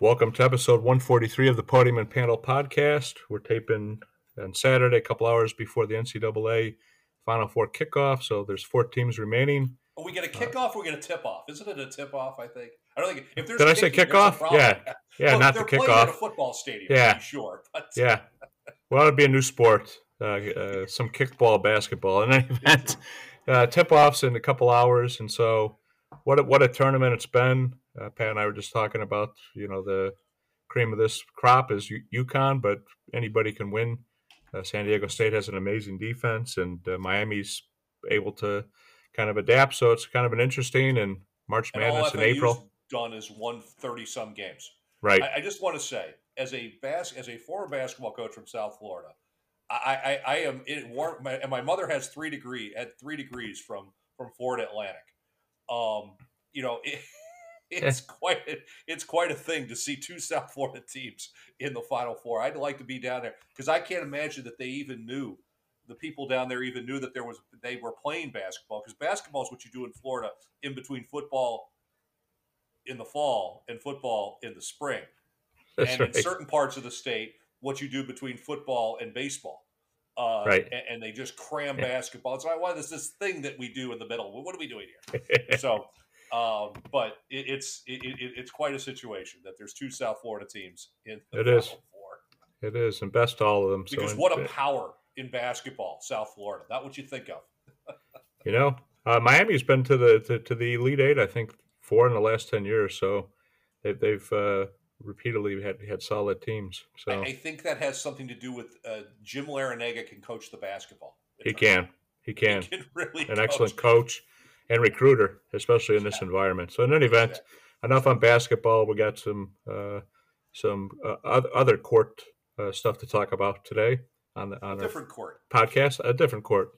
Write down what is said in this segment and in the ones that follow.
Welcome to episode 143 of the Podium and Panel podcast. We're taping on Saturday, a couple hours before the NCAA Final Four kickoff. So there's four teams remaining. Are we get a kickoff or we get a tip off? Isn't it a tip off? I think. I don't think if there's. Did I say kickoff? Yeah. Yeah, Well, not the they're playing at a football stadium. Yeah. to sure. But Yeah. Well, it'd be a new sport. Uh, uh, some kickball, basketball. In any event, uh, tip offs in a couple hours. And so, what a, what a tournament it's been. Uh, Pat and I were just talking about, you know, the cream of this crop is U- UConn, but anybody can win. Uh, San Diego State has an amazing defense, and uh, Miami's able to kind of adapt. So it's kind of an interesting and March and Madness in April. done is won thirty some games. Right. I, I just want to say, as a bas- as a former basketball coach from South Florida, I I, I am it war- my, and my mother has three degree had three degrees from from Florida Atlantic. Um, you know, it, it's quite a, it's quite a thing to see two South Florida teams in the Final Four. I'd like to be down there because I can't imagine that they even knew the people down there even knew that there was they were playing basketball because basketball is what you do in Florida in between football in the fall and football in the spring That's and right. in certain parts of the state, what you do between football and baseball. Uh, Right. And, and they just cram basketball. So I want this this thing that we do in the middle. What are we doing here? so, um, but it, it's it, it, it's quite a situation that there's two South Florida teams in the It Final is. Four. it is, and best to all of them. Because so what a power in basketball, South Florida. Not what you think of. You know, uh, Miami's been to the to, to the Elite Eight, I think, four in the last ten years. So they, they've uh, repeatedly had had solid teams. So I, I think that has something to do with uh, Jim Larrañaga can coach the basketball. he can, he can, He can really an excellent coach and recruiter, especially in this environment. So in any event, enough on basketball. We got some uh, some uh, other court uh, stuff to talk about today on the on our different court. podcast, a different court.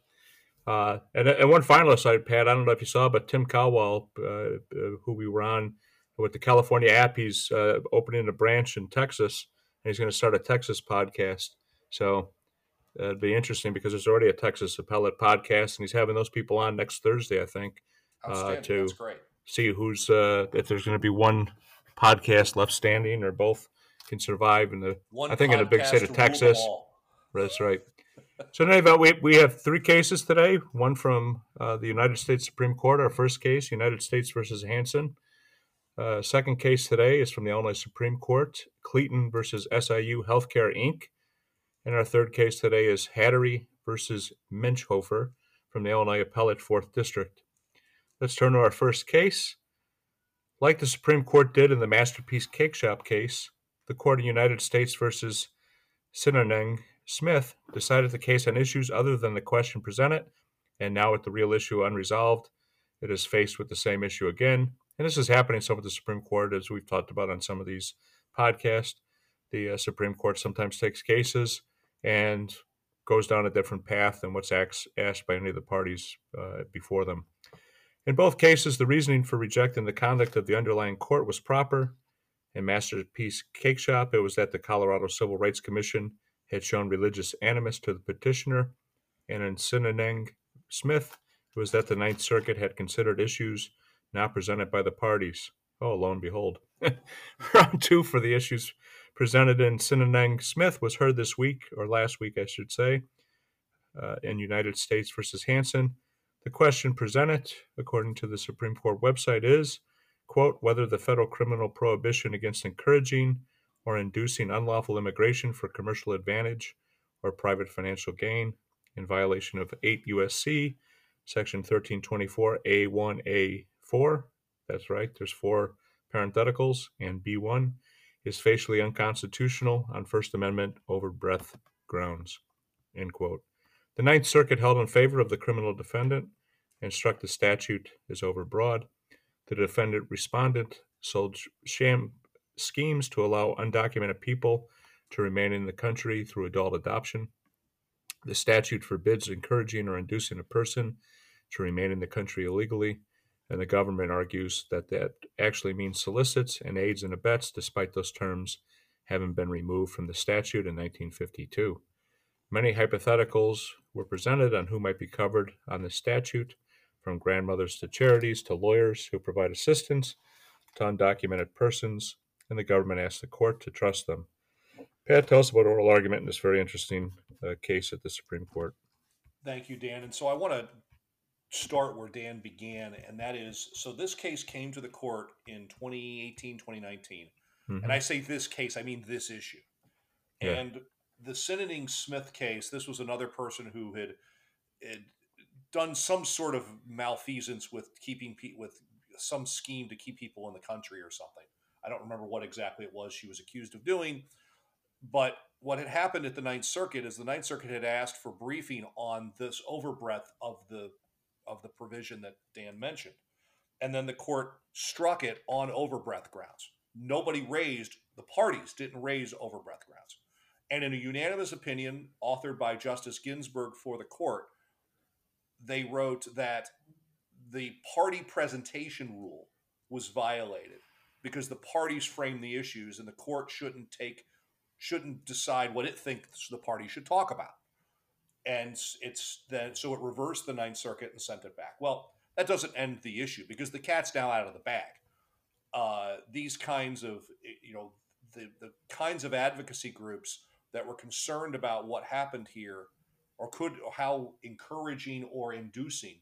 Uh, and, and one finalist, I Pat, I don't know if you saw, but Tim Caldwell, uh, uh, who we were on with the California app, he's uh, opening a branch in Texas, and he's going to start a Texas podcast. So uh, it'd be interesting because there's already a Texas appellate podcast, and he's having those people on next Thursday, I think, uh, to great. see who's uh, if there's going to be one podcast left standing or both can survive in the One I think in the big state of Texas. That's right. So, in any event, we, we have three cases today. One from uh, the United States Supreme Court. Our first case, United States versus Hansen. Uh, second case today is from the Illinois Supreme Court, Cleeton versus SIU Healthcare Inc. And our third case today is Hattery versus Menchhofer from the Illinois Appellate Fourth District. Let's turn to our first case. Like the Supreme Court did in the Masterpiece Cake Shop case, the Court of United States versus Sineneng Smith decided the case on issues other than the question presented, and now with the real issue unresolved, it is faced with the same issue again. And this is happening some with the Supreme Court, as we've talked about on some of these podcasts. The uh, Supreme Court sometimes takes cases and goes down a different path than what's asked, by any of the parties uh, before them. In both cases, the reasoning for rejecting the conduct of the underlying court was proper. In Masterpiece Cake Shop, it was that the Colorado Civil Rights Commission had shown religious animus to the petitioner, and in Sineneng Smith, it was that the Ninth Circuit had considered issues not presented by the parties. Oh, lo and behold. Round two for the issues presented in Sineneng Smith was heard this week, or last week, I should say, uh, in United States versus Hansen. The question presented, according to the Supreme Court website, is quote, whether the federal criminal prohibition against encouraging or inducing unlawful immigration for commercial advantage or private financial gain in violation of 8 USC section 1324A1A4. That's right, there's four parentheticals, and B1 is facially unconstitutional on First Amendment over breadth grounds. End quote. The Ninth Circuit held in favor of the criminal defendant and struck the statute as overbroad. The defendant respondent sold sham schemes to allow undocumented people to remain in the country through adult adoption. The statute forbids encouraging or inducing a person to remain in the country illegally, and the government argues that that actually means solicits and aids and abets, despite those terms having been removed from the statute in 1952. Many hypotheticals were presented on who might be covered on the statute, from grandmothers to charities to lawyers who provide assistance to undocumented persons, and the government asked the court to trust them. Pat, tell us about oral argument in this very interesting uh, case at the Supreme Court. Thank you, Dan. And so I want to start where Dan began, and that is so this case came to the court in 2018, 2019. Mhm. And I say this case, I mean this issue. Yeah. And the Sineneng Smith case, this was another person who had, had done some sort of malfeasance with keeping pe- with some scheme to keep people in the country or something. I don't remember what exactly it was she was accused of doing, but what had happened at the Ninth Circuit is the Ninth Circuit had asked for briefing on this overbreadth of the of the provision that Dan mentioned, and then the court struck it on overbreadth grounds. Nobody raised the parties didn't raise overbreadth grounds, and in a unanimous opinion authored by Justice Ginsburg for the court, they wrote that the party presentation rule was violated because the parties framed the issues and the court shouldn't take shouldn't decide what it thinks the party should talk about and it's then so it reversed the ninth circuit and sent it back. Well that doesn't end the issue because the cat's now out of the bag. Uh, these kinds of you know the, the kinds of advocacy groups that were concerned about what happened here or could or how encouraging or inducing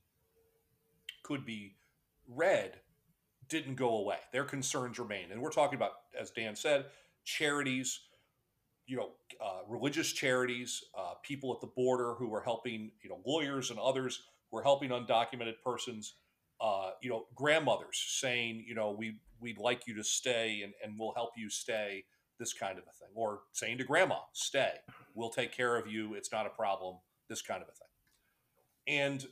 could be read didn't go away. Their concerns remain, and we're talking about, as Dan said, charities, you know, uh, religious charities, uh, people at the border who are helping, you know, lawyers and others who are helping undocumented persons, uh, you know, grandmothers saying, you know, we we'd like you to stay and, and we'll help you stay, this kind of a thing, or saying to grandma, stay, we'll take care of you, it's not a problem, this kind of a thing, and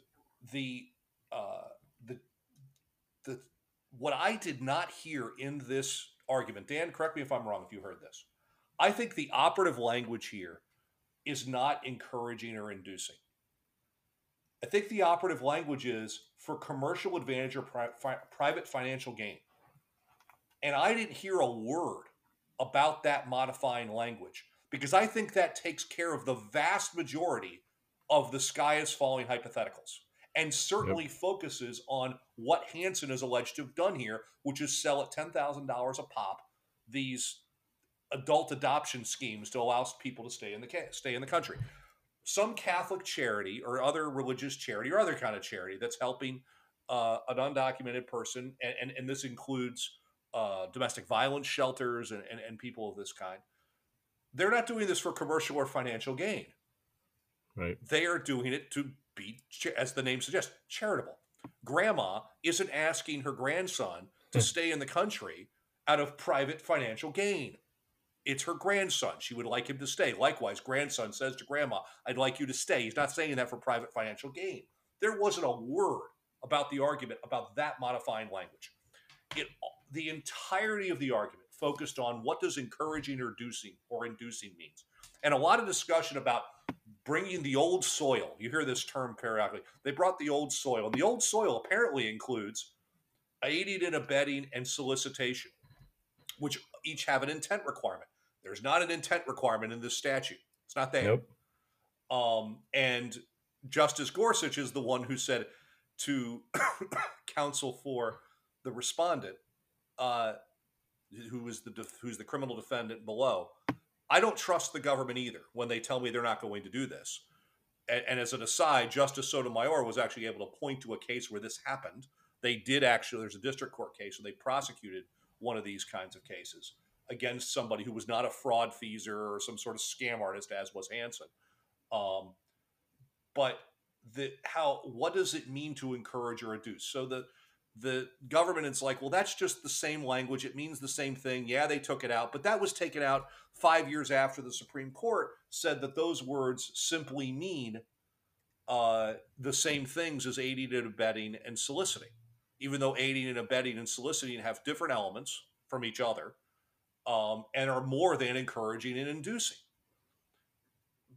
the uh, the the what I did not hear in this argument, Dan, correct me if I'm wrong if you heard this. I think the operative language here is not encouraging or inducing. I think the operative language is for commercial advantage or pri- fi- private financial gain. And I didn't hear a word about that modifying language because I think that takes care of the vast majority of the sky is falling hypotheticals and certainly focuses on what Hansen is alleged to have done here, which is sell at $10,000 a pop these adult adoption schemes to allow people to stay in the ca- stay in the country. Some Catholic charity or other religious charity or other kind of charity that's helping uh, an undocumented person, and, and, and this includes uh, domestic violence shelters and, and, and people of this kind. They're not doing this for commercial or financial gain. Right. They are doing it to be, as the name suggests, charitable. Grandma isn't asking her grandson to stay in the country out of private financial gain. It's her grandson. She would like him to stay. Likewise, grandson says to grandma, I'd like you to stay. He's not saying that for private financial gain. There wasn't a word about the argument about that modifying language. It, the entirety of the argument focused on what does encouraging or inducing or inducing means. And a lot of discussion about bringing the old soil. You hear this term periodically. They brought the old soil. And the old soil apparently includes aiding and abetting and solicitation, which each have an intent requirement. There's not an intent requirement in this statute. It's not there. Nope. Um, and Justice Gorsuch is the one who said to counsel for the respondent, uh, who is the def- who's the criminal defendant below. I don't trust the government either when they tell me they're not going to do this. And, and as an aside, Justice Sotomayor was actually able to point to a case where this happened. They did actually. There's a district court case, and they prosecuted one of these kinds of cases against somebody who was not a fraud feeser or some sort of scam artist, as was Hansen. Um, but the how what does it mean to encourage or induce? So the the government is like, well, that's just the same language. It means the same thing. Yeah, they took it out, but that was taken out five years after the Supreme Court said that those words simply mean uh, the same things as aiding and abetting and soliciting. even though aiding and abetting and soliciting have different elements from each other um, and are more than encouraging and inducing.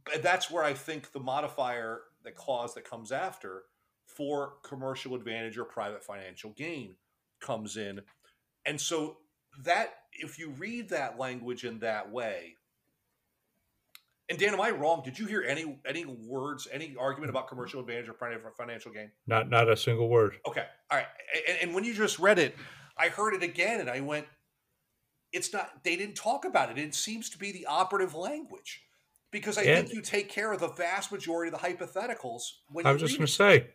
But that's where I think the modifier, the clause that comes after for commercial advantage or private financial gain comes in. And so that if you read that language in that way, and Dan, am I wrong? Did you hear any any words, any argument about commercial advantage or private financial gain? Not not a single word. Okay, all right. And, and when you just read it, I heard it again, and I went, "It's not." They didn't talk about it. It seems to be the operative language because I And- think you take care of the vast majority of the hypotheticals when I was just going to say,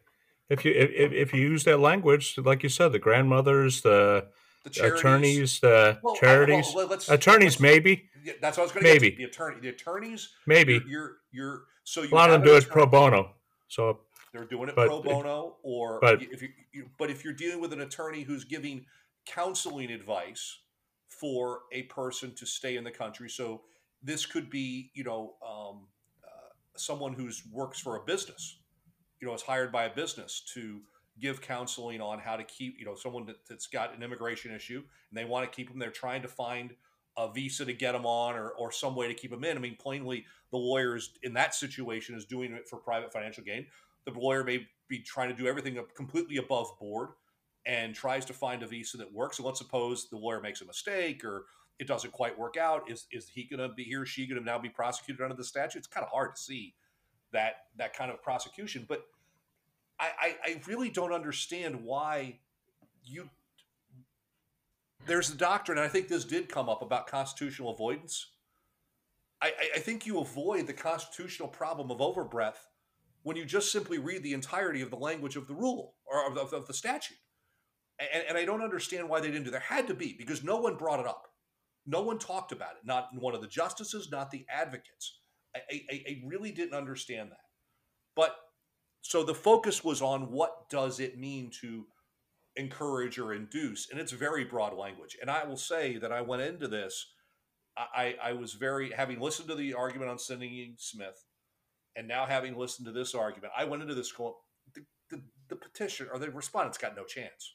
if you if, if you use that language, like you said, the grandmothers, the the charities. attorneys, the Well, charities, well, let's- attorneys, let's- maybe, Yeah, that's what I was going to get Maybe. The attorney, the attorneys, maybe. You're, you're, you're so you A lot of them do it pro bono. So They're doing it But pro bono, or but- if you, you, but if you're dealing with an attorney who's giving counseling advice for a person to stay in the country, so this could be, you know, um, uh, someone who's works for a business, you know, is hired by a business to give counseling on how to keep, you know, someone that, that's got an immigration issue and they want to keep them. They're trying to find a visa to get them on or, or some way to keep them in. I mean, plainly, the lawyers in that situation is doing it for private financial gain. The lawyer may be trying to do everything completely above board and tries to find a visa that works. So let's suppose the lawyer makes a mistake or it doesn't quite work out. Is is he going to be he or she going to now be prosecuted under the statute? It's kind of hard to see that that kind of prosecution, but I, I, I really don't understand why you there's a doctrine, and I think this did come up about constitutional avoidance. I, I, I think you avoid the constitutional problem of overbreadth when you just simply read the entirety of the language of the rule or of, of, of the statute. And, and I don't understand why they didn't do. There had to be because no one brought it up. No one talked about it. Not one of the justices, not the advocates. I, I, I really didn't understand that. But so the focus was on what does it mean to encourage or induce, and it's very broad language. And I will say that I went into this. I, I was very having listened to the argument on Sineneng Smith, and now having listened to this argument, I went into this going the, the, the petition or the respondents got no chance.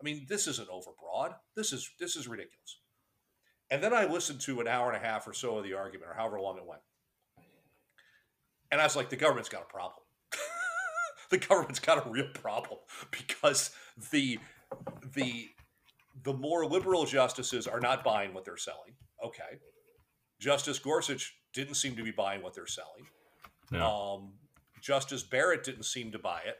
I mean, this isn't overbroad. This is this is ridiculous. And then I listened to an hour and a half or so of the argument, or however long it went. And I was like, the government's got a problem. the government's got a real problem because the the the more liberal justices are not buying what they're selling. Okay. Justice Gorsuch didn't seem to be buying what they're selling. No. Um, Justice Barrett didn't seem to buy it.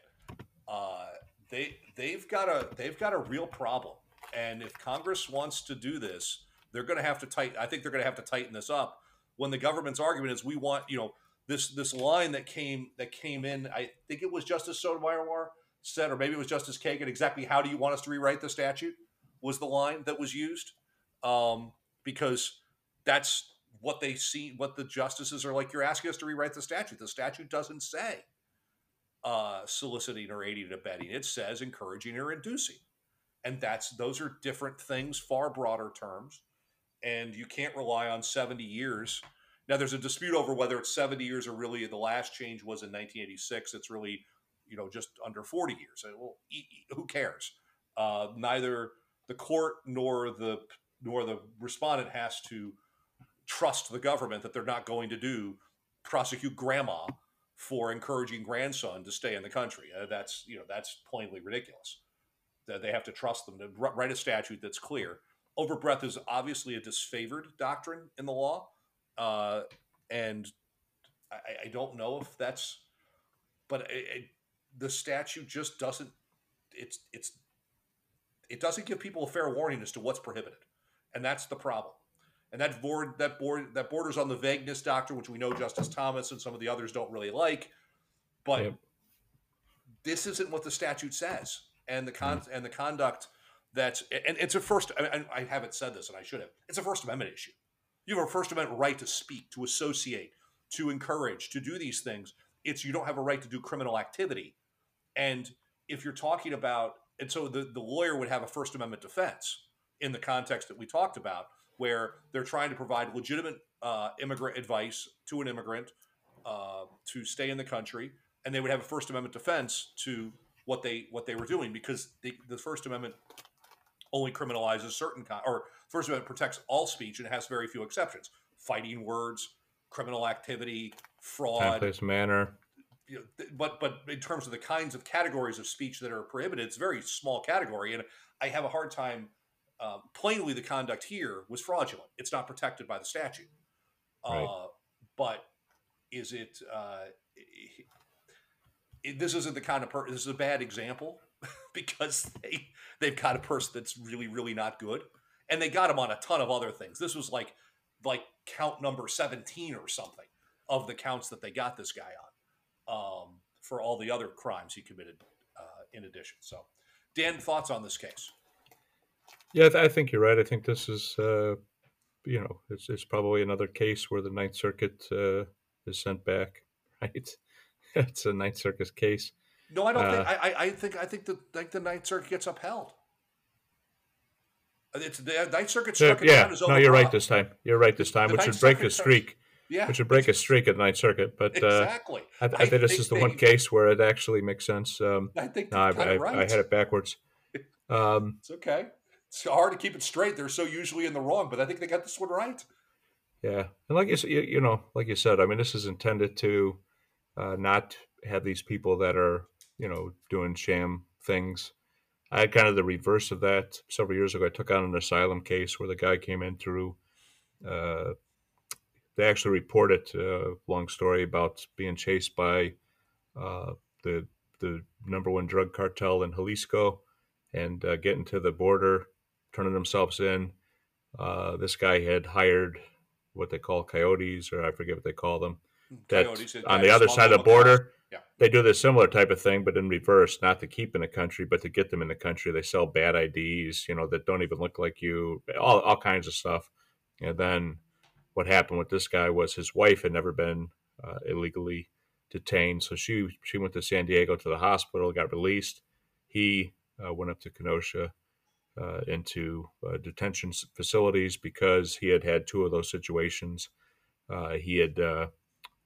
Uh, they they've got a they've got a real problem, and if Congress wants to do this, they're going to have to tighten. I think they're going to have to tighten this up. When the government's argument is, we want you know this this line that came that came in. I think it was Justice Sotomayor said, or maybe it was Justice Kagan. Exactly how do you want us to rewrite the statute? Was the line that was used um, because that's what they see. What the justices are like. You're asking us to rewrite the statute. The statute doesn't say uh, soliciting or aiding and abetting. It says encouraging or inducing, and that's those are different things, far broader terms, and you can't rely on 70 years. Now, there's a dispute over whether it's 70 years or really the last change was in 1986. It's really, you know, just under 40 years. Well, who cares? Uh, neither the court nor the nor the respondent has to trust the government that they're not going to do prosecute grandma for encouraging grandson to stay in the country. Uh, that's you know that's plainly ridiculous. That they have to trust them to wr- write a statute that's clear. Overbreadth is obviously a disfavored doctrine in the law, uh, and I, I don't know if that's, but it, it, the statute just doesn't. It's it's it doesn't give people a fair warning as to what's prohibited, and that's the problem. And that board that board that borders on the vagueness doctrine, which we know Justice Thomas and some of the others don't really like. But Yep. this isn't what the statute says, and the con mm. and the conduct that's and it's a first. I, I haven't said this, and I should have. It's a First Amendment issue. You have a First Amendment right to speak, to associate, to encourage, to do these things. It's you don't have a right to do criminal activity. And if you're talking about, and so the, the lawyer would have a First Amendment defense in the context that we talked about, where they're trying to provide legitimate uh, immigrant advice to an immigrant uh, to stay in the country, and they would have a First Amendment defense to what they what they were doing because the, the First Amendment only criminalizes certain kind or First Amendment protects all speech and has very few exceptions. Fighting words, criminal activity, Time, fraud, place, manner. you know, but but in terms of the kinds of categories of speech that are prohibited, it's a very small category, and I have a hard time. Um, plainly, the conduct here was fraudulent. It's not protected by the statute. Right. Uh, but is it, uh, i- i- This isn't the kind of person. This is a bad example because they they've got a person that's really really not good, and they got him on a ton of other things. This was like like count number seventeen or something of the counts that they got this guy on um, for all the other crimes he committed uh, in addition. So, Dan, thoughts on this case? Yeah, I th- I think you're right. I think this is, uh, you know, it's, it's probably another case where the Ninth Circuit uh, is sent back, right? it's a Ninth Circuit case. No, I don't think. Uh, I, I, I think. I think the like the Ninth Circuit gets upheld. It's the Ninth Circuit struck yeah, down as no, you're right this time. You're right this time, The which would break does- streak, Yeah, which would break a streak at Ninth Circuit. But uh, exactly. I, I think this is the one case where it actually makes sense. Um, I think no, I, I, right. I had it backwards. Um, It's okay. It's hard to keep it straight. They're so usually in the wrong, but I think they got this one right. Yeah, and like you, s- you know, like you said, I mean, this is intended to uh, not have these people that are, you know, doing sham things. I had kind of the reverse of that several years ago. I took on an asylum case where the guy came in through. Uh, they actually reported, uh, long story about being chased by uh, the the number one drug cartel in Jalisco, and uh, getting to the border, turning themselves in. Uh, this guy had hired what they call coyotes, or I forget what they call them. That Coyotes, uh, on the other side of the smuggle them across. border, Yeah. they do this similar type of thing, but in reverse, not to keep in the country, but to get them in the country. They sell bad IDs, you know, that don't even look like you, all, all kinds of stuff. And then what happened with this guy was his wife had never been uh, illegally detained, so she she went to San Diego to the hospital, got released. He uh, went up to Kenosha uh, into uh, detention facilities because he had had two of those situations. Uh, he had uh,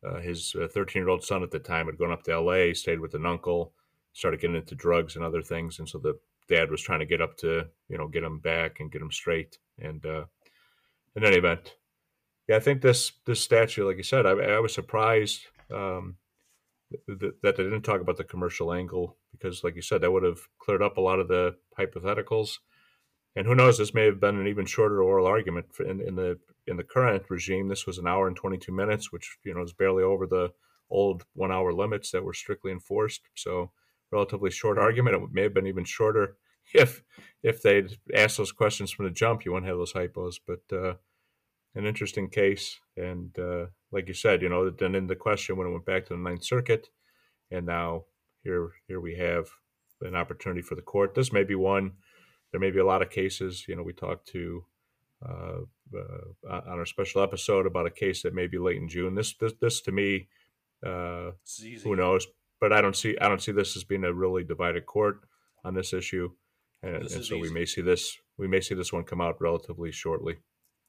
uh, his 13 year old son at the time had gone up to LA, stayed with an uncle, started getting into drugs and other things, and so the dad was trying to get up to you know get him back and get him straight. And in any event, yeah, I think this this statute, like you said, I, I was surprised um, th- th- that they didn't talk about the commercial angle because, like you said, that would have cleared up a lot of the hypotheticals. And who knows? This may have been an even shorter oral argument in, in the in the current regime. This was an hour and twenty two minutes, which you know is barely over the old one hour limits that were strictly enforced. So relatively short argument. It may have been even shorter if if they'd asked those questions from the jump. You wouldn't have those hypos, but uh, an interesting case. And uh, like you said, you know, then in the question when it went back to the Ninth Circuit, and now here here we have an opportunity for the court. This may be one. There may be a lot of cases. You know, we talked to uh, uh, on our special episode about a case that may be late in June. This this, this to me, uh, who knows? But I don't see I don't see this as being a really divided court on this issue, and, This and is so we may see this we may see this one come out relatively shortly.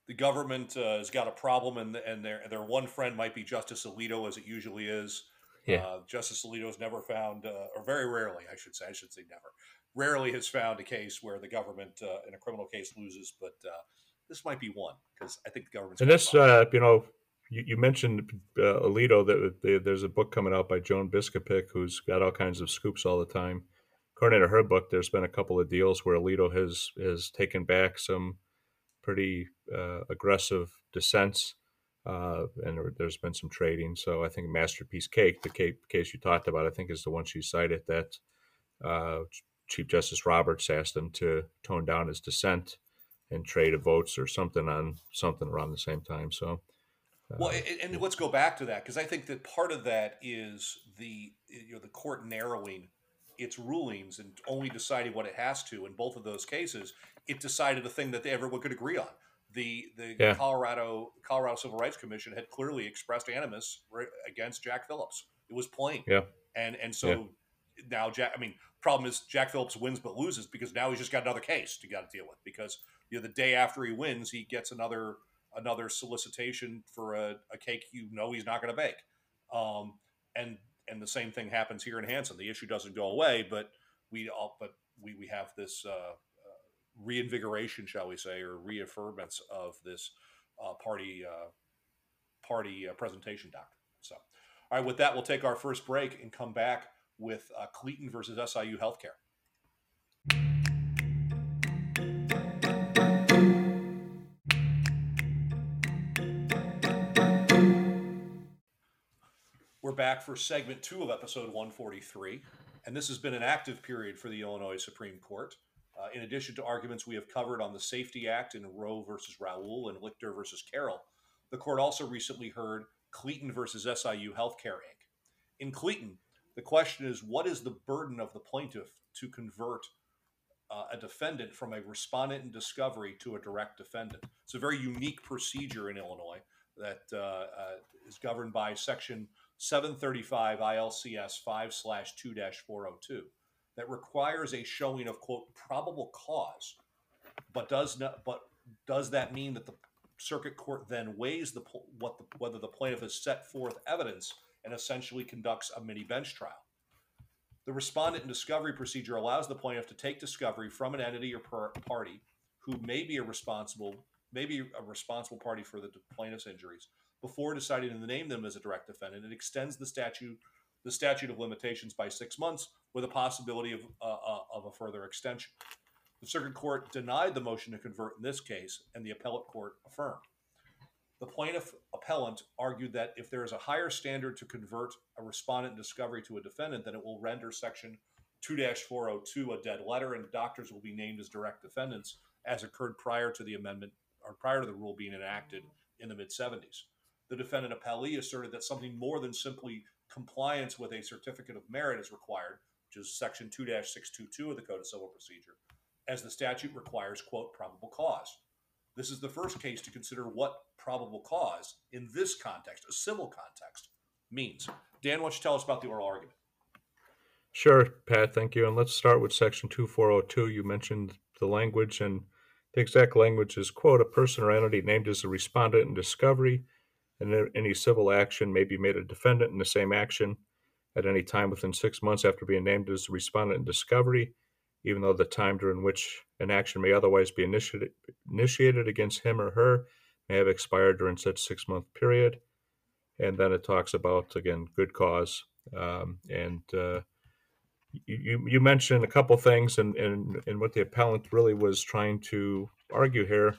the government uh, has got a problem, and and their their one friend might be Justice Alito, as it usually is. Yeah. Uh, Justice Alito has never found, uh, or very rarely, I should say, I should say never, rarely has found a case where the government uh, in a criminal case loses. But uh, this might be one because I think the government's. And this, uh, you know, you, you mentioned uh, Alito. That there- there's a book coming out by Joan Biskupic, who's got all kinds of scoops all the time. According to her book, there's been a couple of deals where Alito has has taken back some pretty uh, aggressive dissents, uh, and there, there's been some trading. So I think Masterpiece Cake, the case you talked about, I think is the one she cited that uh, Chief Justice Roberts asked him to tone down his dissent and trade of votes or something on something around the same time. So Well, uh, and, and let's go back to that because I think that part of that is the you know the court narrowing its rulings and only deciding what it has to. In both of those cases, it decided a thing that everyone could agree on. The the Yeah. Colorado Colorado Civil Rights Commission had clearly expressed animus against Jack Phillips. It was plain. Yeah. And and so Yeah. now Jack. I mean, problem is Jack Phillips wins but loses because now he's just got another case to got to deal with because you know the day after he wins he gets another another solicitation for a, a cake you know he's not going to bake um, and and the same thing happens here in Hansen the issue doesn't go away but we all, but we we have this uh, uh, reinvigoration, shall we say, or reaffirmance of this uh, party uh, party uh, presentation doctrine. So, all right, with that, we'll take our first break and come back with uh, Cleeton versus SIU Healthcare. We're back for segment two of episode 143, and this has been an active period for the Illinois Supreme Court. Uh, in addition to arguments we have covered on the Safety Act in Rowe versus Raoul and Lichter versus Carroll, the court also recently heard Cleeton versus SIU Healthcare Inc. In Cleeton, the question is what is the burden of the plaintiff to convert uh, a defendant from a respondent in discovery to a direct defendant? It's a very unique procedure in Illinois that uh, uh, is governed by Section 735 ILCS 5 slash 2 402 that requires a showing of quote probable cause, but does not but does that mean that the circuit court then weighs the what the, whether the plaintiff has set forth evidence and essentially conducts a mini bench trial? The respondent in discovery procedure allows the plaintiff to take discovery from an entity or party who may be a responsible may be a responsible party for the plaintiff's injuries before deciding to name them as a direct defendant. It extends the statute the statute of limitations by six months with a possibility of, uh, uh, of a further extension. The circuit court denied the motion to convert in this case, and the appellate court affirmed. The plaintiff appellant argued that if there is a higher standard to convert a respondent in discovery to a defendant, then it will render Section 2 402 a dead letter, and doctors will be named as direct defendants, as occurred prior to the amendment or prior to the rule being enacted in the mid 70s. The defendant appellee asserted that something more than simply compliance with a certificate of merit is required, which is Section 2 622 of the Code of Civil Procedure, as the statute requires, quote, probable cause. This is the first case to consider what probable cause in this context, a civil context, means. Dan, why don't you tell us about the oral argument? Sure, Pat, thank you. And let's start with Section 2402. You mentioned the language, and the exact language is, quote, a person or entity named as a respondent in discovery and any civil action may be made a defendant in the same action at any time within six months after being named as a respondent in discovery, even though the time during which an action may otherwise be initiated, initiated against him or her may have expired during such six month period. And then it talks about, again, good cause. Um, and uh, you, you mentioned a couple things, and, and, and what the appellant really was trying to argue here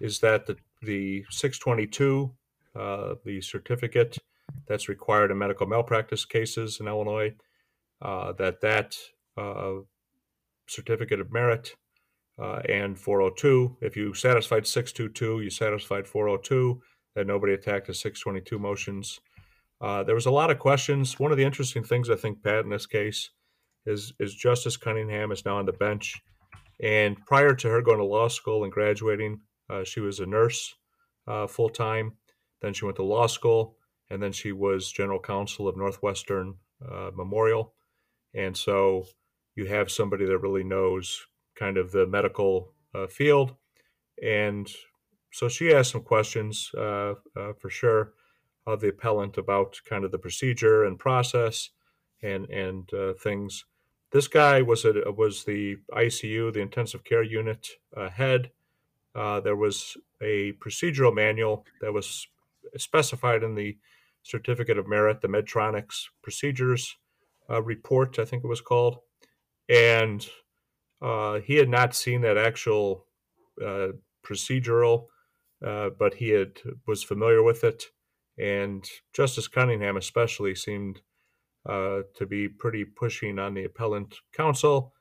is that the, the 622 uh, the certificate that's required in medical malpractice cases in Illinois, uh, that that uh, certificate of merit uh, and 402, if you satisfied 622, you satisfied 402, that nobody attacked the 622 motions. Uh, there was a lot of questions. One of the interesting things I think, Pat, in this case, is is Justice Cunningham is now on the bench, and prior to her going to law school and graduating, she was a nurse full time then she went to law school, and then she was general counsel of Northwestern uh, Memorial. And so you have somebody that really knows kind of the medical uh, field. And so she asked some questions uh, uh for sure of the appellant about kind of the procedure and process and and uh, things. This guy was a, was the ICU, the intensive care unit uh, head. there was a procedural manual that was specified in the certificate of merit, the Medtronics procedures uh, report, I think it was called, and uh, he had not seen that actual uh, procedural, uh, but he had was familiar with it, and Justice Cunningham especially seemed uh, to be pretty pushing on the appellant counsel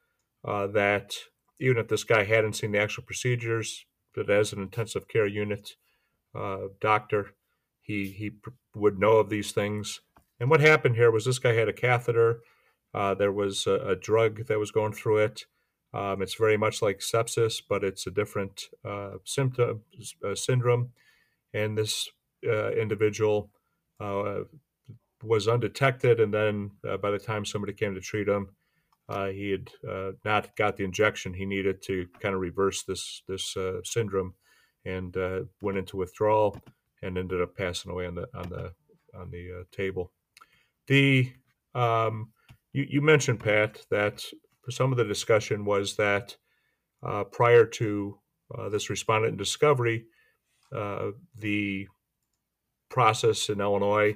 uh, that even if this guy hadn't seen the actual procedures, that as an intensive care unit doctor, he he would know of these things. And what happened here was this guy had a catheter. Uh, there was a, a, drug that was going through it. Um, it's very much like sepsis, but it's a different uh, symptom uh, syndrome. And this uh, individual uh, was undetected, and then uh, by the time somebody came to treat him, he had not got the injection he needed to kind of reverse this this syndrome, and went into withdrawal and ended up passing away on the on the on the table. The um, you, you, mentioned Pat that some of the discussion was that uh, prior to uh, this respondent discovery, uh, the process in Illinois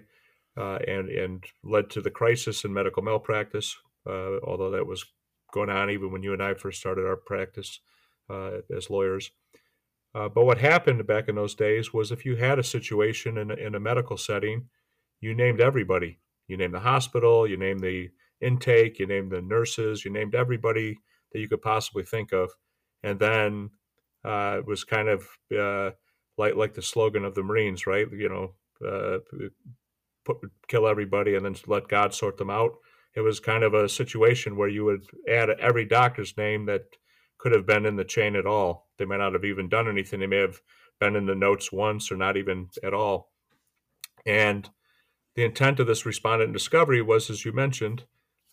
uh, and and led to the crisis in medical malpractice. Uh, although that was going on even when you and I first started our practice uh, as lawyers. But what happened back in those days was if you had a situation in a, in a medical setting, you named everybody. You named the hospital, you named the intake, you named the nurses, you named everybody that you could possibly think of, and then uh, it was kind of uh, like like the slogan of the Marines, right? You know, uh, put, kill everybody and then let God sort them out. It was kind of a situation where you would add every doctor's name that could have been in the chain at all. They may not have even done anything. They may have been in the notes once or not even at all. And the intent of this respondent discovery was, as you mentioned,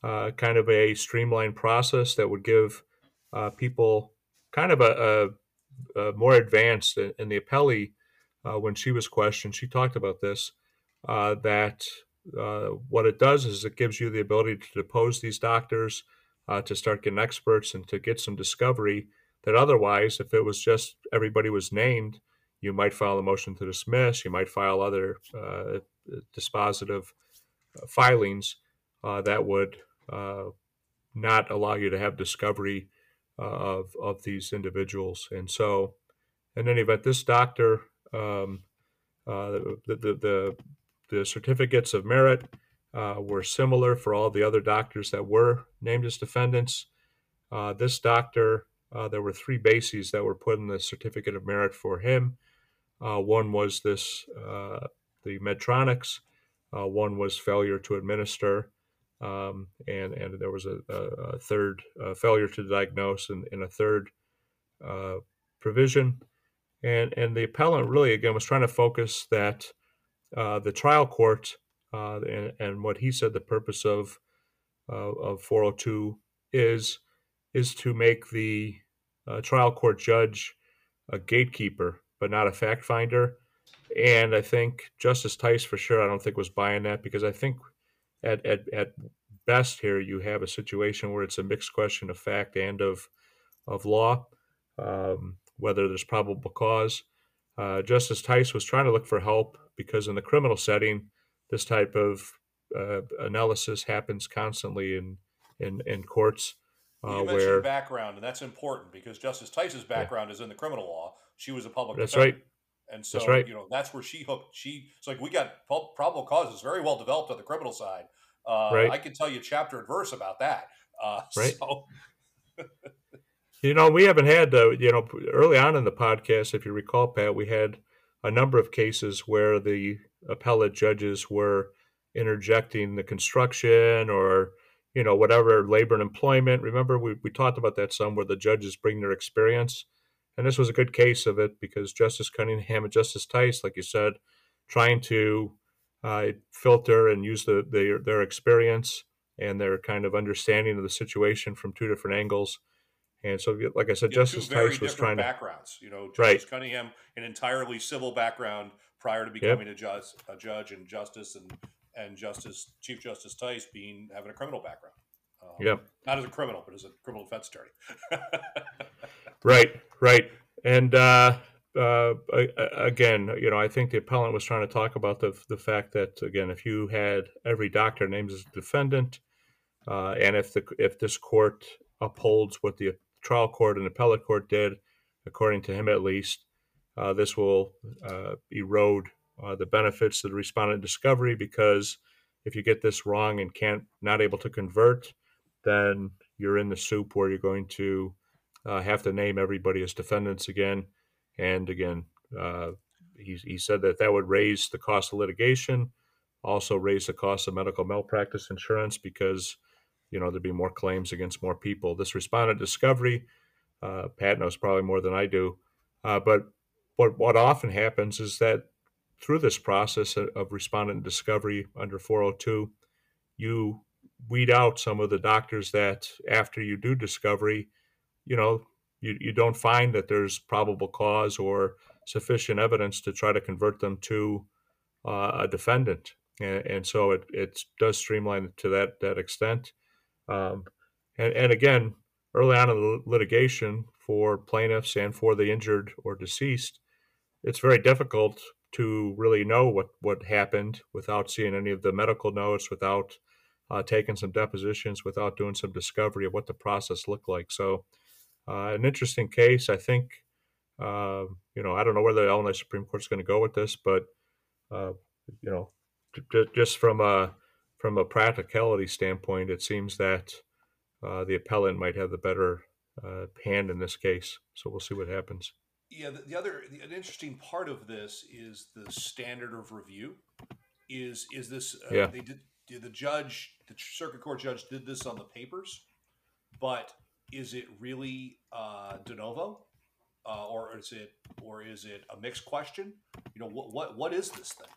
uh, kind of a streamlined process that would give uh, people kind of a, a, a more advanced. In the appellee, uh, when she was questioned, she talked about this uh, that uh, what it does is it gives you the ability to depose these doctors, uh, to start getting experts, and to get some discovery that otherwise, if it was just everybody was named, you might file a motion to dismiss, you might file other dispositive filings uh, that would not allow you to have discovery of, of these individuals. And so, in any event, this doctor, um, the, the, the, the certificates of merit uh, were similar for all the other doctors that were named as defendants. Uh, this doctor, uh, there were three bases that were put in the certificate of merit for him. Uh, one was this, uh, the Medtronics. Uh, one was failure to administer, um, and and there was a, a third failure to diagnose, and, and a third provision. And and the appellant really again was trying to focus that uh, the trial court uh, and, and, what he said the purpose of uh, of 402 is is to make the uh, trial court judge a gatekeeper, but not a fact finder. And I think Justice Theis, for sure, I don't think was buying that because I think at, at, at best here you have a situation where it's a mixed question of fact and of of law, um, whether there's probable cause. Uh, Justice Theis was trying to look for help because in the criminal setting, this type of uh, analysis happens constantly in in, in courts. Uh, you mentioned where, background, and that's important because Justice Theis's background yeah. is in the criminal law. She was a public. That's defender. right. And so, right. you know, that's where she hooked. She it's like we got probable causes very well developed on the criminal side. Uh, right. I can tell you chapter and verse about that. Uh, right. So. you know, we haven't had, uh, you know, early on in the podcast, if you recall, Pat, we had a number of cases where the appellate judges were interjecting the construction or you know whatever labor and employment remember we, we talked about that some where the judges bring their experience and this was a good case of it because justice cunningham and justice theis like you said trying to uh, filter and use the, their, their experience and their kind of understanding of the situation from two different angles and so, like I said, yeah, Justice Theis was trying to backgrounds. You know, Justice right. Cunningham, an entirely civil background prior to becoming yep. a judge, a judge and justice, and and Justice Chief Justice Theis being having a criminal background. Yeah, not as a criminal, but as a criminal defense attorney. right, right, and uh, uh, again, you know, I think the appellant was trying to talk about the the fact that again, if you had every doctor named as a defendant, uh, and if the if this court upholds what the trial court and appellate court did, according to him at least, uh, this will uh, erode uh, the benefits of the respondent discovery because if you get this wrong and can't not able to convert, then you're in the soup where you're going to uh, have to name everybody as defendants again. And again, uh, he, he said that that would raise the cost of litigation, also raise the cost of medical malpractice insurance because you know there'd be more claims against more people. This respondent discovery, uh, Pat knows probably more than I do, uh, but what what often happens is that through this process of respondent discovery under 402, you weed out some of the doctors that after you do discovery, you know, you, you don't find that there's probable cause or sufficient evidence to try to convert them to uh, a defendant. And, and, so it, it does streamline to that, that extent. Um, And, and again, early on in the litigation for plaintiffs and for the injured or deceased, it's very difficult to really know what, what happened without seeing any of the medical notes, without uh, taking some depositions, without doing some discovery of what the process looked like. So, uh, an interesting case. I think, uh, you know, I don't know where the Illinois Supreme Court is going to go with this, but, uh, you know, j- just from a from a practicality standpoint, it seems that uh, the appellant might have the better uh, hand in this case. So we'll see what happens. Yeah, the, the other the, an interesting part of this is the standard of review. Is is this? Uh, Yeah. They did, did the judge, the circuit court judge, did this on the papers, but is it really uh, de novo, uh, or is it or is it a mixed question? You know, what what what is this thing?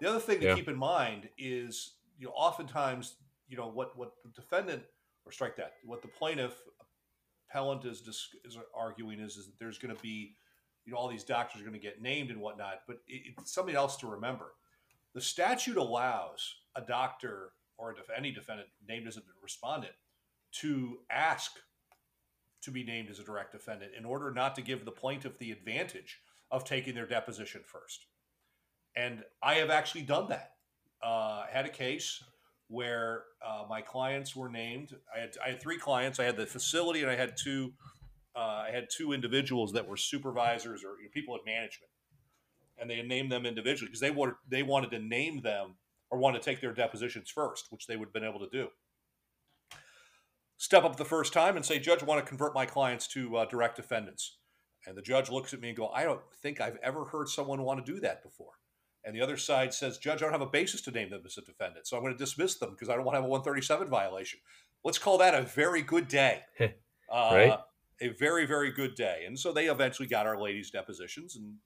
The other thing to Yeah. keep in mind is, you know, oftentimes, you know, what what the defendant or strike that, what the plaintiff appellant is is arguing is, is that there's going to be, you know, all these doctors are going to get named and whatnot. But it, it's something else to remember. The statute allows a doctor or def- any defendant named as a respondent to ask to be named as a direct defendant in order not to give the plaintiff the advantage of taking their deposition first. And I have actually done that. Uh, I had a case where uh, my clients were named. I had, I had three clients. I had the facility, and I had two. Uh, I had two individuals that were supervisors or you know, people in management, and they had named them individually because they wanted they wanted to name them or want to take their depositions first, which they would have been able to do. Step up the first time and say, "Judge, I want to convert my clients to uh, direct defendants." And the judge looks at me and go, "I don't think I've ever heard someone want to do that before." And the other side says, Judge, I don't have a basis to name them as a defendant, so I'm going to dismiss them because I don't want to have a 137 violation. Let's call that a very good day. uh, Right. A very, very good day. And so they eventually got our ladies' depositions, and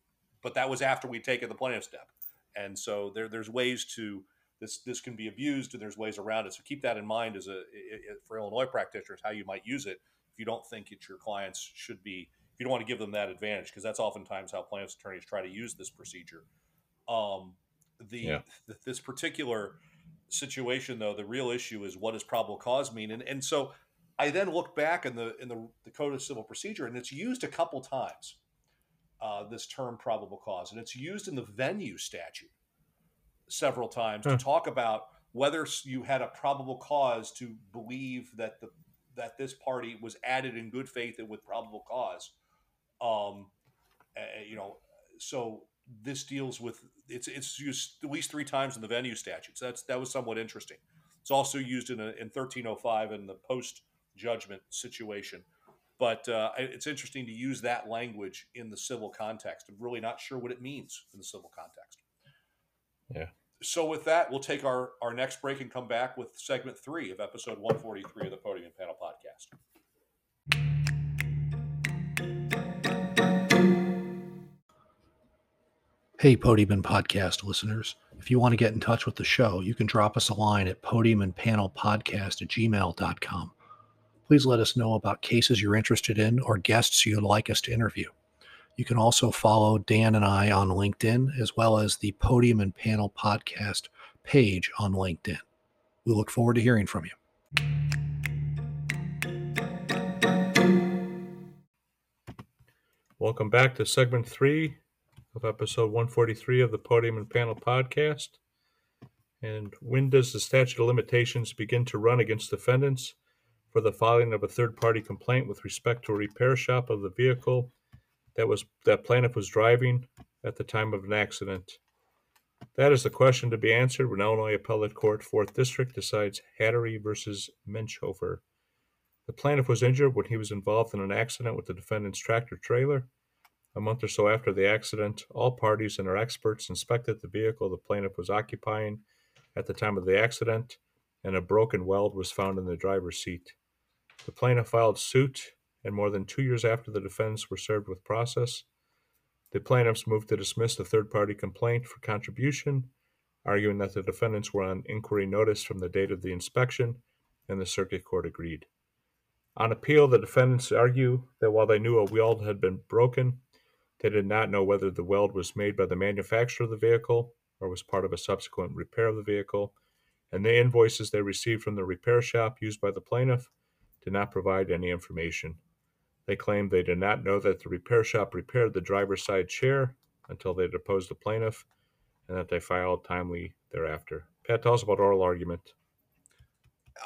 but that was after we'd taken the plaintiff's step. And so there, there's ways to this this can be abused, and there's ways around it. So keep that in mind as a for Illinois practitioners how you might use it if you don't think that your clients should be if you don't want to give them that advantage because that's oftentimes how plaintiffs attorneys try to use this procedure um, the Yeah. th- this particular situation though the real issue is what does probable cause mean and and so i then look back in the in the, the code of civil procedure and it's used a couple times uh, this term probable cause and it's used in the venue statute several times Huh. to talk about whether you had a probable cause to believe that the that this party was added in good faith and with probable cause um uh, you know so this deals with it's it's used at least three times in the venue statutes. That's that was somewhat interesting. It's also used in a, in 1305 in the post judgment situation. But uh, it's interesting to use that language in the civil context. I'm really not sure what it means in the civil context. Yeah. So with that, we'll take our, our next break and come back with segment three of episode 143 of the Podium and Panel Podcast. Hey, Podium and Podcast listeners. If you want to get in touch with the show, you can drop us a line at podiumandpanelpodcast at gmail.com. Please let us know about cases you're interested in or guests you'd like us to interview. You can also follow Dan and I on LinkedIn, as well as the Podium and Panel Podcast page on LinkedIn. We look forward to hearing from you. Welcome back to segment three of episode 143 of the Podium and Panel podcast. And when does the statute of limitations begin to run against defendants for the filing of a third party complaint with respect to a repair shop of the vehicle that was that plaintiff was driving at the time of an accident? That is the question to be answered when Illinois Appellate Court, 4th District, decides Hattery versus Menchhofer. The plaintiff was injured when he was involved in an accident with the defendant's tractor trailer. A month or so after the accident, all parties and their experts inspected the vehicle the plaintiff was occupying at the time of the accident, and a broken weld was found in the driver's seat. The plaintiff filed suit, and more than two years after the defendants were served with process, the plaintiffs moved to dismiss the third party complaint for contribution, arguing that the defendants were on inquiry notice from the date of the inspection, and the circuit court agreed. On appeal, the defendants argue that while they knew a weld had been broken, they did not know whether the weld was made by the manufacturer of the vehicle or was part of a subsequent repair of the vehicle, and the invoices they received from the repair shop used by the plaintiff did not provide any information. They claimed they did not know that the repair shop repaired the driver's side chair until they deposed the plaintiff and that they filed timely thereafter. Pat, tell us about oral argument.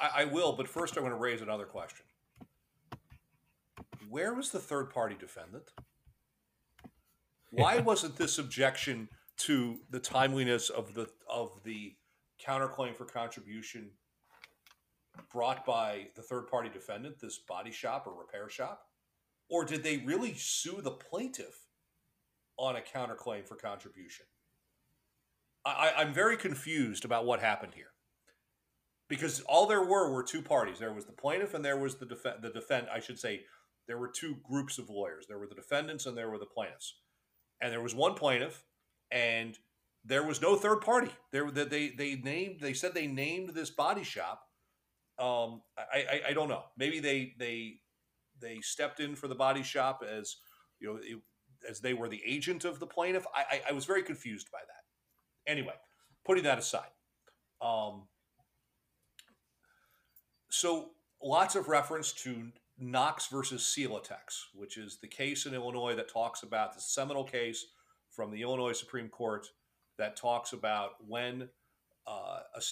I, I will, but first I want to raise another question. Where was the third party defendant? Why wasn't this objection to the timeliness of the of the counterclaim for contribution brought by the third party defendant, this body shop or repair shop? Or did they really sue the plaintiff on a counterclaim for contribution? I, I'm very confused about what happened here because all there were were two parties. There was the plaintiff and there was the defend. The defend. I should say there were two groups of lawyers. There were the defendants and there were the plaintiffs. And there was one plaintiff, and there was no third party. There they they named. They said they named this body shop. Um, I, I I don't know. Maybe they they they stepped in for the body shop as you know it, as they were the agent of the plaintiff. I, I I was very confused by that. Anyway, putting that aside. Um, so lots of reference to Knox versus Celotex, which is the case in Illinois that talks about the seminal case from the Illinois Supreme Court that talks about when uh, a,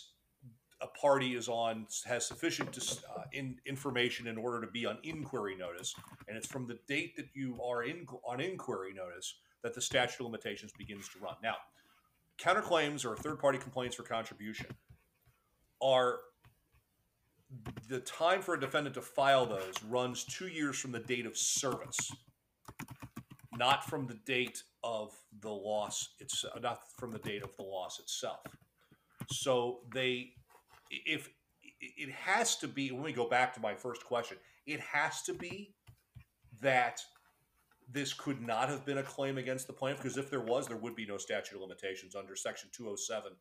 a, party is on has sufficient uh, in, information in order to be on inquiry notice, and it's from the date that you are in on inquiry notice that the statute of limitations begins to run. Now, counterclaims or third-party complaints for contribution are the time for a defendant to file those runs two years from the date of service, not from the date of the loss. It's not from the date of the loss itself. So they, if it has to be, when we go back to my first question, it has to be that this could not have been a claim against the plaintiff because if there was, there would be no statute of limitations under Section 207,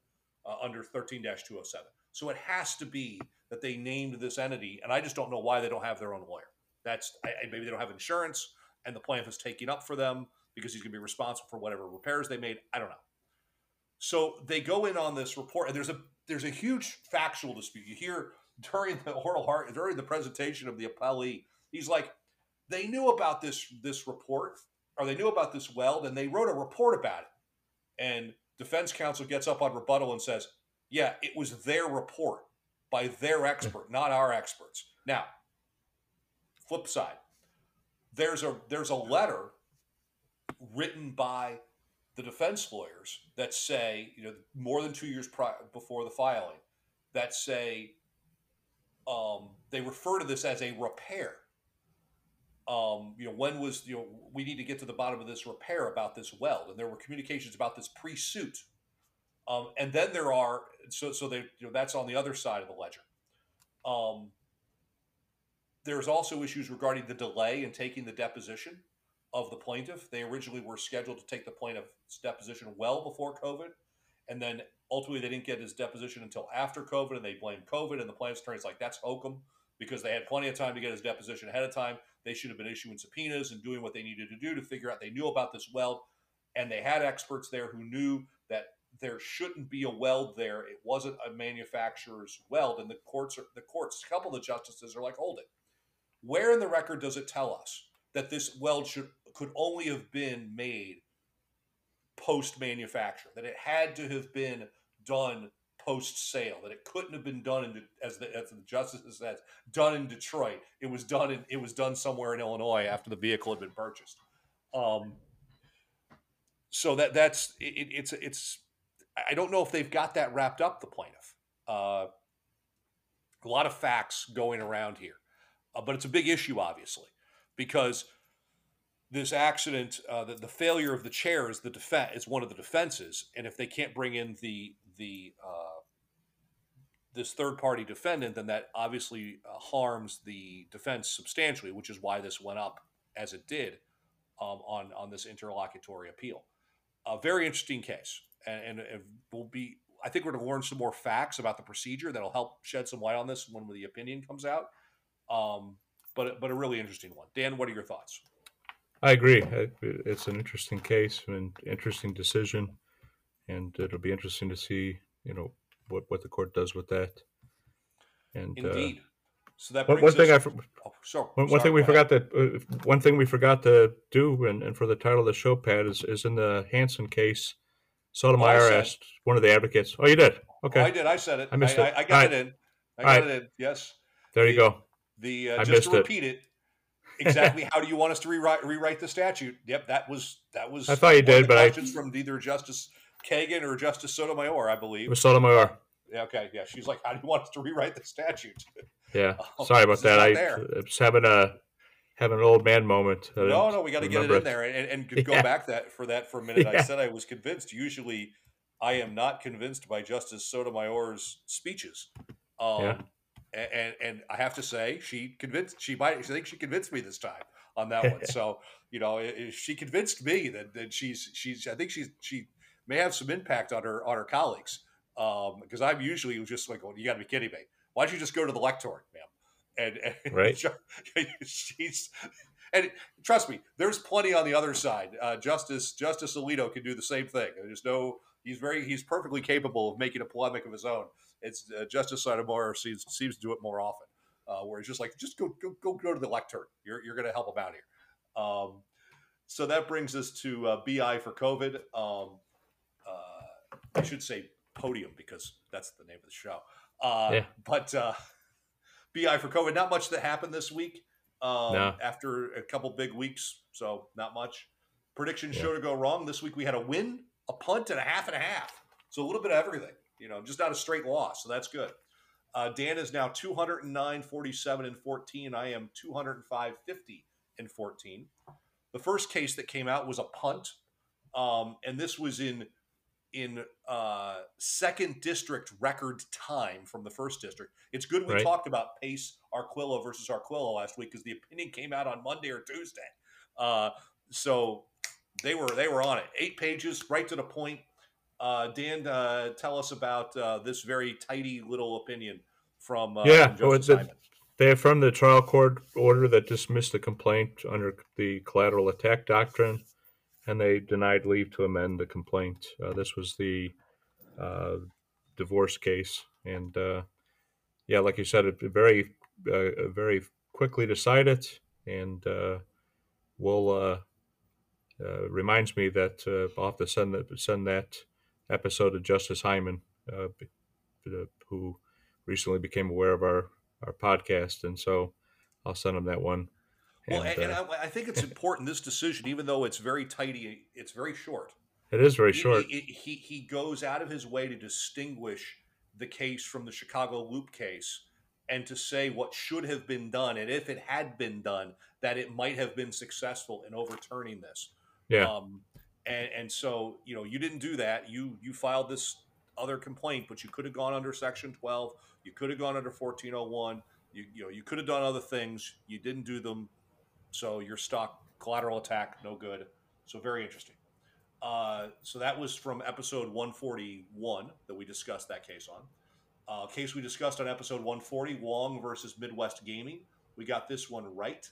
uh, under 13 207. So it has to be that they named this entity, and I just don't know why they don't have their own lawyer. That's I, maybe they don't have insurance, and the plaintiff is taking up for them because he's going to be responsible for whatever repairs they made. I don't know. So they go in on this report, and there's a there's a huge factual dispute. You hear during the oral heart during the presentation of the appellee, he's like, they knew about this this report, or they knew about this weld, and they wrote a report about it. And defense counsel gets up on rebuttal and says, "Yeah, it was their report by their expert, not our experts." Now, flip side, there's a there's a letter written by the defense lawyers that say, you know, more than two years prior, before the filing, that say um, they refer to this as a repair. Um, you know, when was you know we need to get to the bottom of this repair about this weld, and there were communications about this pre-suit, um, and then there are so so they you know that's on the other side of the ledger. Um, there's also issues regarding the delay in taking the deposition of the plaintiff. They originally were scheduled to take the plaintiff's deposition well before COVID, and then ultimately they didn't get his deposition until after COVID, and they blamed COVID. And the plaintiff's attorney's like, "That's hokum," because they had plenty of time to get his deposition ahead of time. They should have been issuing subpoenas and doing what they needed to do to figure out. They knew about this weld, and they had experts there who knew that there shouldn't be a weld there. It wasn't a manufacturer's weld, and the courts are the courts. A couple of the justices are like, "Hold it." Where in the record does it tell us that this weld should could only have been made post manufacture? That it had to have been done post sale? That it couldn't have been done in as the as the justice says done in Detroit. It was done in it was done somewhere in Illinois after the vehicle had been purchased. Um, so that that's it, it's it's I don't know if they've got that wrapped up. The plaintiff. Uh, a lot of facts going around here. Uh, but it's a big issue, obviously, because this accident, uh, the, the failure of the chair is the defense is one of the defenses, and if they can't bring in the the uh, this third party defendant, then that obviously uh, harms the defense substantially, which is why this went up as it did um, on on this interlocutory appeal. A very interesting case, and, and it will be. I think we're going to learn some more facts about the procedure that'll help shed some light on this when the opinion comes out. Um, but but a really interesting one. Dan, what are your thoughts? I agree. It's an interesting case and interesting decision, and it'll be interesting to see, you know, what what the court does with that. And indeed, So that One, one thing I us- oh, so, one, one sorry, thing we ahead. forgot to uh, one thing we forgot to do, and, and for the title of the show, Pat, is is in the Hansen case. Sotomayor it. asked one of the advocates. Oh, you did. Okay, Oh, I did. I said it. I missed I, it. I, I got it in. I got it in. Yes. there you go. The I uh, just missed to it. repeat it. Exactly how do you want us to rewrite rewrite the statute? Yep, that was that was. I thought you did, but I- questions from either Justice Kagan or Justice Sotomayor, I believe. It was Sotomayor. Yeah, okay, yeah. She's like, "How do you want us to rewrite the statute?" Yeah, Oh, sorry about that. I there. I was having a having an old man moment. I No, no, we got to get it in there and, and and go Yeah. back that for that for a minute. I said I was convinced. Usually, I am not convinced by Justice Sotomayor's speeches. Um, Yeah. And, and I have to say, she convinced. She might. I think she convinced me this time on that one. so you know, she convinced me that that she's she's. I think she's she may have some impact on her on her colleagues. Um, because I'm usually just like, well, you got to be kidding me. Why don't you just go to the lectern, ma'am? And, and Right. she's and trust me, there's plenty on the other side. Uh, Justice Justice Alito can do the same thing. There's no he's very he's perfectly capable of making a polemic of his own. It's uh, Justice Sotomayor seems seems to do it more often, uh, where it's just like just go go go go to the lectern. You're you're going to help him out here. Um, so that brings us to uh, BI for COVID. Um, uh, I should say podium because that's the name of the show. Uh, Yeah. But uh, BI for COVID. Not much that happened this week. Um, No. After a couple big weeks, so not much. Predictions Yeah. show to go wrong. This week we had a win, a punt, and a half and a half. So a little bit of everything. You know, just not a straight loss. So that's good. Uh, Dan is now 209, 47, and 14. I am 205, 50, and 14. The first case that came out was a punt, um, and this was in in uh, second district record time from the first district. It's good we Right. talked about Pace Arquillo versus Arquillo last week because the opinion came out on Monday or Tuesday. Uh, so they were they were on it. Eight pages, right to the point. Uh, Dan, uh, tell us about uh, this very tidy little opinion from uh, Yeah, from well, Justice the- Hyman. They affirmed the trial court order that dismissed the complaint under the collateral attack doctrine, and they denied leave to amend the complaint. Uh, this was the uh, divorce case, and uh, yeah, like you said, it very, uh, very quickly decided, and uh, will uh, uh, reminds me that uh, I'll have to send that send that episode of Justice Hyman, uh, who recently became aware of our our podcast, and so I'll send him that one. Well, and, and uh, I, I think it's important this decision, even though it's very tidy, it's very short. it is very He- short. He, he, he goes out of his way to distinguish the case from the Chicago Loop case and to say what should have been done, and if it had been done, that it might have been successful in overturning this. yeah, Um, and, and so, you know, you didn't do that. You you filed this other complaint, but you could have gone under Section 12. You could have gone under 1401. You, you know, you could have done other things. You didn't do them. So you're stuck. Collateral attack, no good. So very interesting. Uh, so that was from episode 141 that we discussed that case on. Uh, case we discussed on episode 140, Wong versus Midwest Gaming. We got this one right.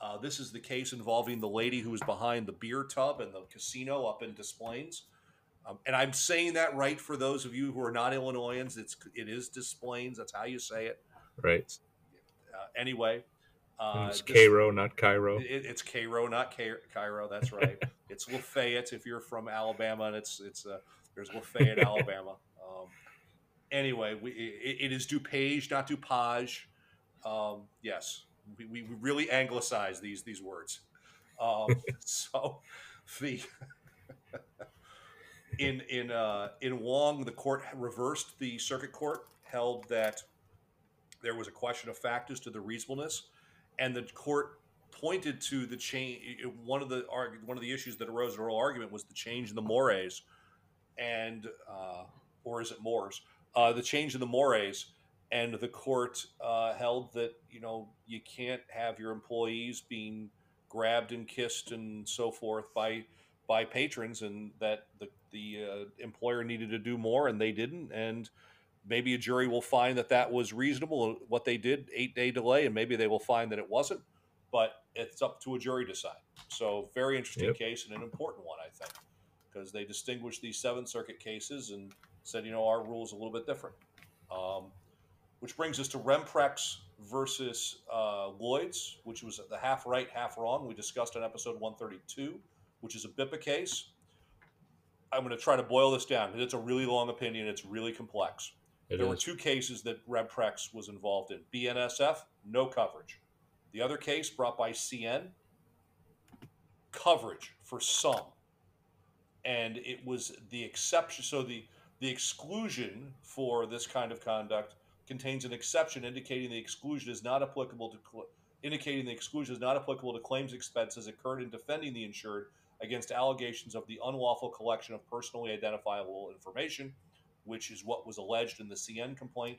Uh, this is the case involving the lady who was behind the beer tub and the casino up in Des Plaines. Um, and I'm saying that right for those of you who are not Illinoisans. It's it is Des Plaines. That's how you say it. right. Uh, anyway, uh, it's this- Cairo, not Cairo. it, it's Cairo, not Ca- Cairo. That's right. it's Lafayette if you're from Alabama, and it's it's uh, there's Lafayette, Alabama. Um, anyway, we, it, it is DuPage, not DuPage. Um, yes, we, we really anglicize these these words. Um, so the in in uh, in Wong, the court reversed the circuit court, held that there was a question of fact as to the reasonableness, and the court pointed to the change. One of the arg- one of the issues that arose in oral argument was the change in the mores, and uh, or is it mores? Uh, the change in the mores, and the court uh, held that you know you can't have your employees being grabbed and kissed and so forth by by patrons, and that the the uh, employer needed to do more, and they didn't, and maybe a jury will find that that was reasonable what they did eight day delay and maybe they will find that it wasn't but it's up to a jury to decide. So very interesting Yep. case and an important one i think because they distinguished these seventh circuit cases and said you know our rules a little bit different. Um, which brings us to remprex versus uh, Lloyd's, which was the half right, half wrong. We discussed on episode 132, which is a BIPA case. I'm going to try to boil this down because it's a really long opinion. It's really complex. It there were two cases that Remprex was involved in. BNSF, no coverage. The other case brought by CN, coverage for some. And it was the exception. So the, the exclusion for this kind of conduct contains an exception indicating the exclusion is not applicable to cl- indicating the exclusion is not applicable to claims expenses incurred in defending the insured against allegations of the unlawful collection of personally identifiable information, which is what was alleged in the CN complaint.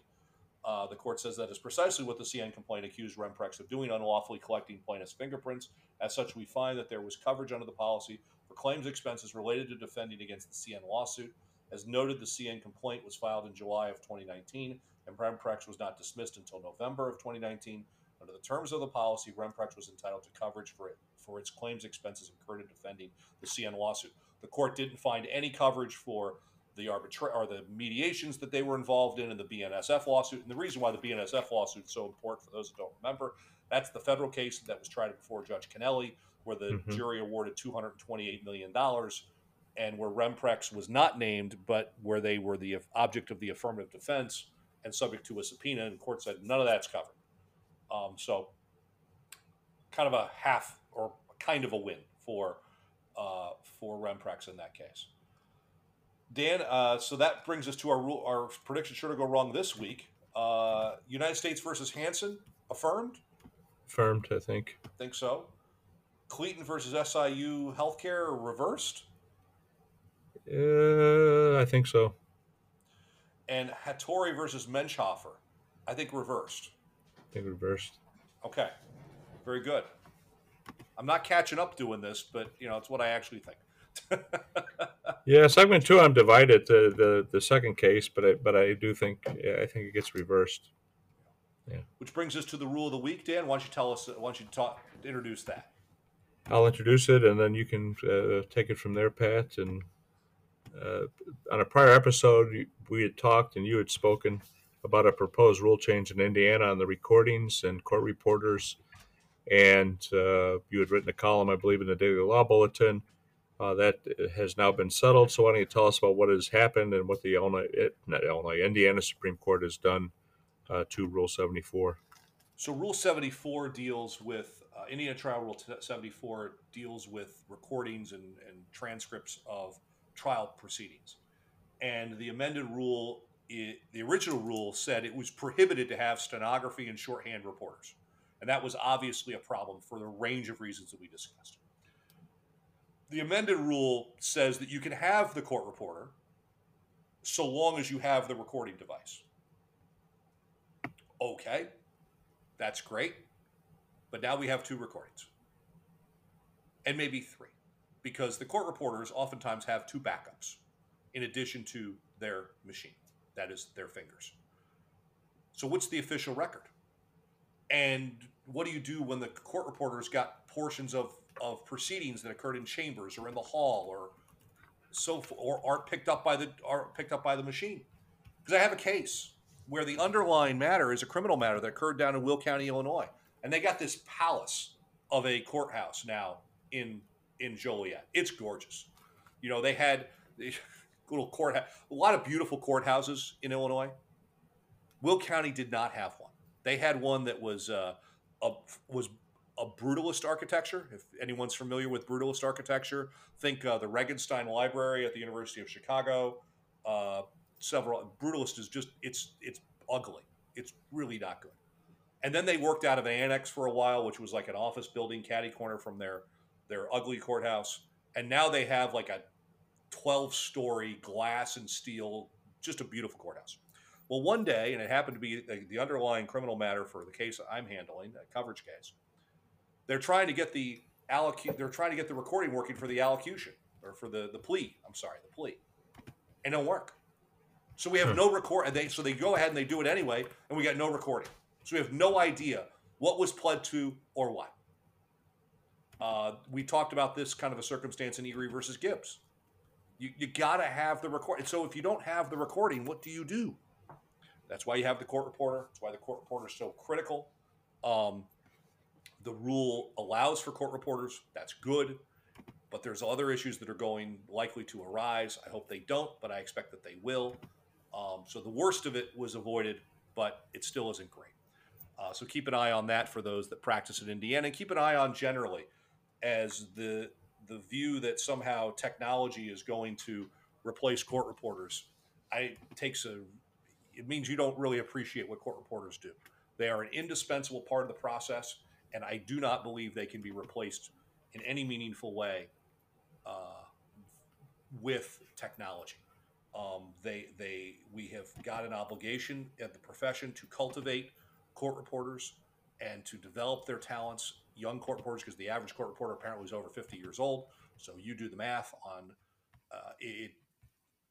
Uh, the court says that is precisely what the CN complaint accused Remprex of doing, unlawfully collecting plaintiff's fingerprints. As such, we find that there was coverage under the policy for claims expenses related to defending against the CN lawsuit. As noted, the CN complaint was filed in July of 2019, and Remprex was not dismissed until November of 2019. Under the terms of the policy, Remprex was entitled to coverage for it for its claims expenses incurred in defending the CN lawsuit. The court didn't find any coverage for the arbitra- or the mediations that they were involved in in the BNSF lawsuit. And the reason why the BNSF lawsuit is so important for those that don't remember, that's the federal case that was tried before Judge Kennelly, where the Mhm. jury awarded $228 million and where Remprex was not named, but where they were the object of the affirmative defense and subject to a subpoena. And the court said none of that's covered. Um, so, kind of a half or kind of a win for uh, for Remprex in that case. Dan, uh, so that brings us to our rule, our prediction sure to go wrong this week. Uh, United States versus Hansen affirmed. Affirmed, I think. Think so. Cleeton versus SIU Healthcare reversed, Uh, I think so. and Hattery versus Menchhofer, I think reversed. I think reversed. Okay, very good. I'm not catching up doing this, but you know it's what I actually think. Yeah, segment two, I'm divided. The the, the second case, but I but I do think yeah, I think it gets reversed. Yeah. Which brings us to the rule of the week, Dan. Why don't you tell us? Why don't you talk? Introduce that. I'll introduce it, and then you can uh, take it from there, Pat. And uh, on a prior episode, we had talked, and you had spoken about a proposed rule change in Indiana on the recordings and court reporters. And uh, you had written a column, I believe, in the Daily Law Bulletin. Uh, that has now been settled. So why don't you tell us about what has happened and what the Illinois, not Illinois, Indiana Supreme Court has done uh, to Rule 74? So Rule 74 deals with uh, Indiana Trial Rule 74 deals with recordings and, and transcripts of trial proceedings. And the amended rule, i the original rule said it was prohibited to have stenography and shorthand reporters. And that was obviously a problem for the range of reasons that we discussed. The amended rule says that you can have the court reporter so long as you have the recording device. Okay, that's great. But now we have two recordings. And maybe three. Because the court reporters oftentimes have two backups in addition to their machine. That is their fingers. So what's the official record? And what do you do when the court reporters got portions of, of proceedings that occurred in chambers or in the hall or so or aren't picked up by the aren't picked up by the machine? Because I have a case where the underlying matter is a criminal matter that occurred down in Will County, Illinois, and they got this palace of a courthouse now in in Joliet. It's gorgeous. You know, they had little courthouse, a lot of beautiful courthouses in Illinois. Will County did not have one. They had one that was uh, a was a brutalist architecture. If anyone's familiar with brutalist architecture, think uh, the Regenstein Library at the University of Chicago. Uh, several brutalist is just it's it's ugly. It's really not good. And then they worked out of an annex for a while, which was like an office building, catty corner from their their ugly courthouse. And now they have like a 12 story glass and steel, just a beautiful courthouse. Well, one day, and it happened to be the, the underlying criminal matter for the case I'm handling, a coverage case. They're trying to get the allocu- They're trying to get the recording working for the allocution or for the the plea. I'm sorry, the plea, and it don't work. So we have no record. And they so they go ahead and they do it anyway, and we got no recording. So we have no idea what was pled to or what. Uh, we talked about this kind of a circumstance in Erie versus Gibbs. You, you got to have the recording. So if you don't have the recording, what do you do? That's why you have the court reporter. That's why the court reporter is so critical. Um, the rule allows for court reporters. That's good. But there's other issues that are going likely to arise. I hope they don't, but I expect that they will. Um, so the worst of it was avoided, but it still isn't great. Uh, so keep an eye on that for those that practice in Indiana, and keep an eye on generally as the the view that somehow technology is going to replace court reporters. I takes a it means you don't really appreciate what court reporters do. They are an indispensable part of the process, and I do not believe they can be replaced in any meaningful way uh, with technology. Um, they they we have got an obligation at the profession to cultivate court reporters and to develop their talents, young court reporters, because the average court reporter apparently is over 50 years old. So you do the math on uh, it.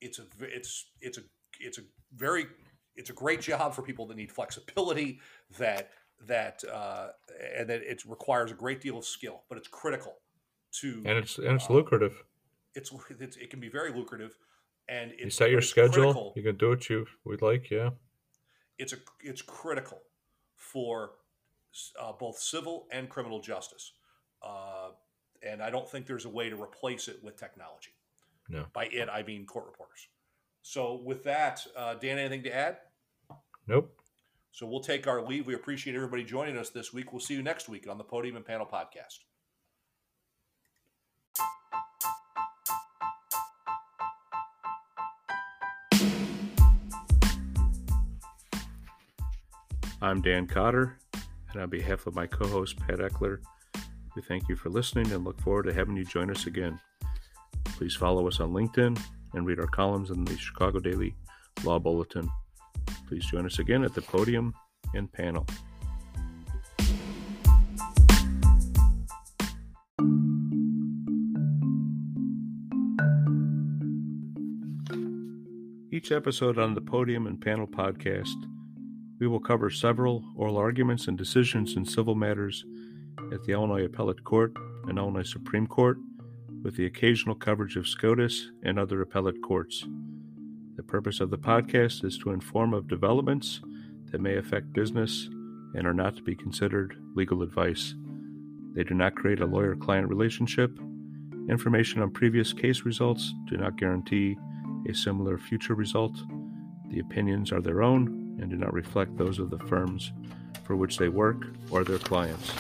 It's a it's it's a it's a very it's a great job for people that need flexibility that that uh, and that it requires a great deal of skill, but it's critical to And it's and it's uh, lucrative. it's, it's it can be very lucrative and it's, You set your schedule. critical- You can do what you would like. Yeah. it's a it's critical for uh, both civil and criminal justice, uh, and I don't think there's a way to replace it with technology. No. By it, I mean court reporters. So with that, uh, Dan, anything to add? Nope. So we'll take our leave. We appreciate everybody joining us this week. We'll see you next week on the Podium and Panel podcast. I'm Dan Cotter, and on behalf of my co host, Pat Eckler, we thank you for listening and look forward to having you join us again. Please follow us on LinkedIn and read our columns in the Chicago Daily Law Bulletin. Please join us again at the podium and panel. Each episode on the Podium and Panel podcast we will cover several oral arguments and decisions in civil matters at the Illinois Appellate Court and Illinois Supreme Court, with the occasional coverage of SCOTUS and other appellate courts. The purpose of the podcast is to inform of developments that may affect business and are not to be considered legal advice. They do not create a lawyer client relationship. Information on previous case results do not guarantee a similar future result. The opinions are their own and do not reflect those of the firms for which they work or their clients.